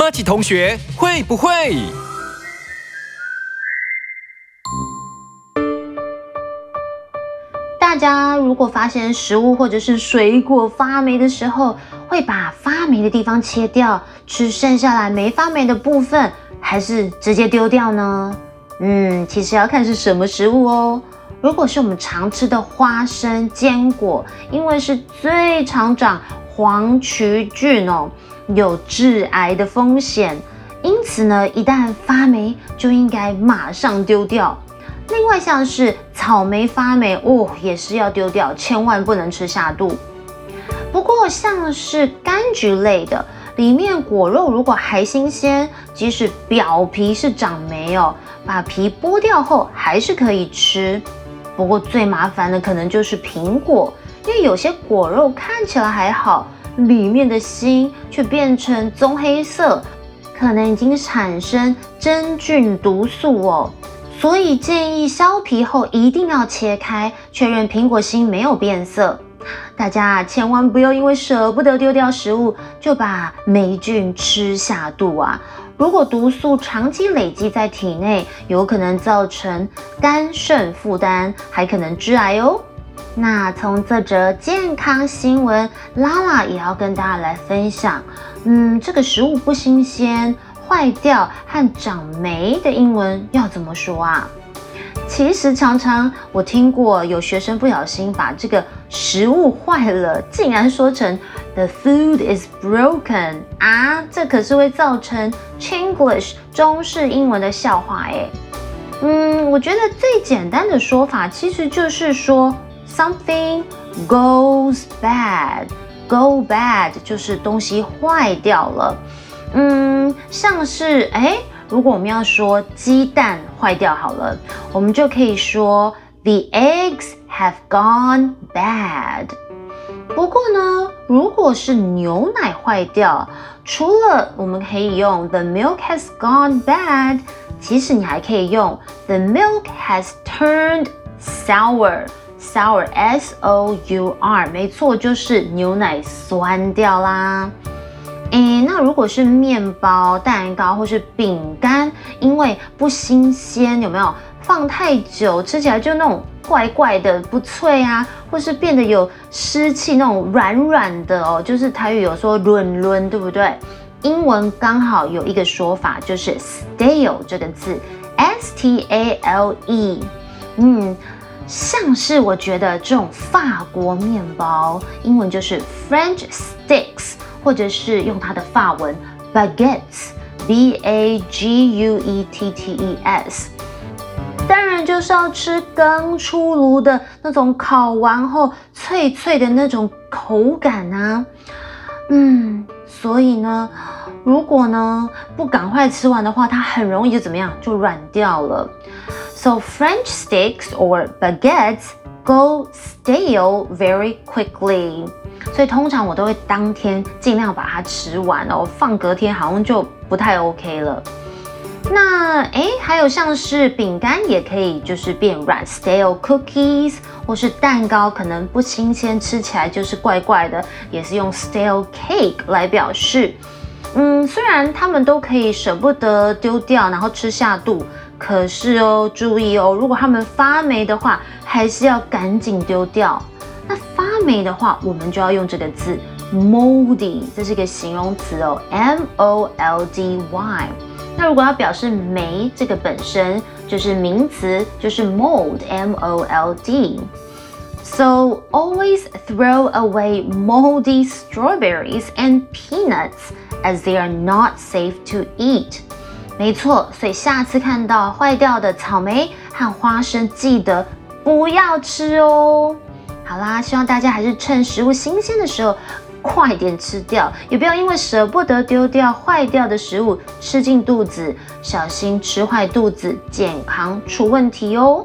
马奇同学会不会？大家如果发现食物或者是水果发霉的时候，会把发霉的地方切掉，吃剩下来没发霉的部分，还是直接丢掉呢？嗯，其实要看是什么食物哦。如果是我们常吃的花生、坚果，因为是最常长黄曲菌哦，有致癌的风险，因此呢，一旦发霉就应该马上丢掉。另外像是草莓发霉哦，也是要丢掉，千万不能吃下肚。不过像是柑橘类的，里面果肉如果还新鲜，即使表皮是长霉哦，把皮剥掉后还是可以吃。不过最麻烦的可能就是苹果，因为有些果肉看起来还好，里面的芯却变成棕黑色，可能已经产生真菌毒素哦。所以建议削皮后一定要切开，确认苹果芯没有变色。大家千万不要因为舍不得丢掉食物，就把霉菌吃下肚啊！如果毒素长期累积在体内，有可能造成肝肾负担，还可能致癌哦。那从这则健康新闻，拉拉也要跟大家来分享。嗯，这个食物不新鲜、坏掉和长霉的英文要怎么说啊？其实常常我听过有学生不小心把这个食物坏了，竟然说成 the food is broken 啊，这可是会造成 Chinglish 中式英文的笑话哎。嗯，我觉得最简单的说法其实就是说 something goes bad，go bad 就是东西坏掉了。嗯，像是哎。如果我们要说鸡蛋坏掉好了，我们就可以说 The eggs have gone bad。不过呢，如果是牛奶坏掉，除了我们可以用 The milk has gone bad，其实你还可以用 The milk has turned sour。Sour s o u r，没错，就是牛奶酸掉啦。诶，那如果是面包、蛋糕或是饼干，因为不新鲜，有没有放太久，吃起来就那种怪怪的、不脆啊，或是变得有湿气，那种软软的哦，就是台语有说润润，对不对？英文刚好有一个说法，就是 stale 这个字，s t a l e，嗯，像是我觉得这种法国面包，英文就是 French sticks。或者是用它的法文 baguettes，b a g u e t t e s，当然就是要吃刚出炉的那种烤完后脆脆的那种口感啊。嗯，所以呢，如果呢不赶快吃完的话，它很容易就怎么样，就软掉了。So French sticks or baguettes go stale very quickly. 所以通常我都会当天尽量把它吃完哦，放隔天好像就不太 OK 了。那诶，还有像是饼干也可以就是变软，stale cookies，或是蛋糕可能不新鲜，吃起来就是怪怪的，也是用 stale cake 来表示。嗯，虽然他们都可以舍不得丢掉，然后吃下肚，可是哦，注意哦，如果他们发霉的话，还是要赶紧丢掉。那发霉的话，我们就要用这个字 moldy，这是一个形容词哦，m o l d y。那如果要表示霉，这个本身就是名词，就是 mold，m o l d。So always throw away moldy strawberries and peanuts as they are not safe to eat。没错，所以下次看到坏掉的草莓和花生，记得不要吃哦。好啦，希望大家还是趁食物新鲜的时候快点吃掉，也不要因为舍不得丢掉坏掉的食物吃进肚子，小心吃坏肚子，健康出问题哦。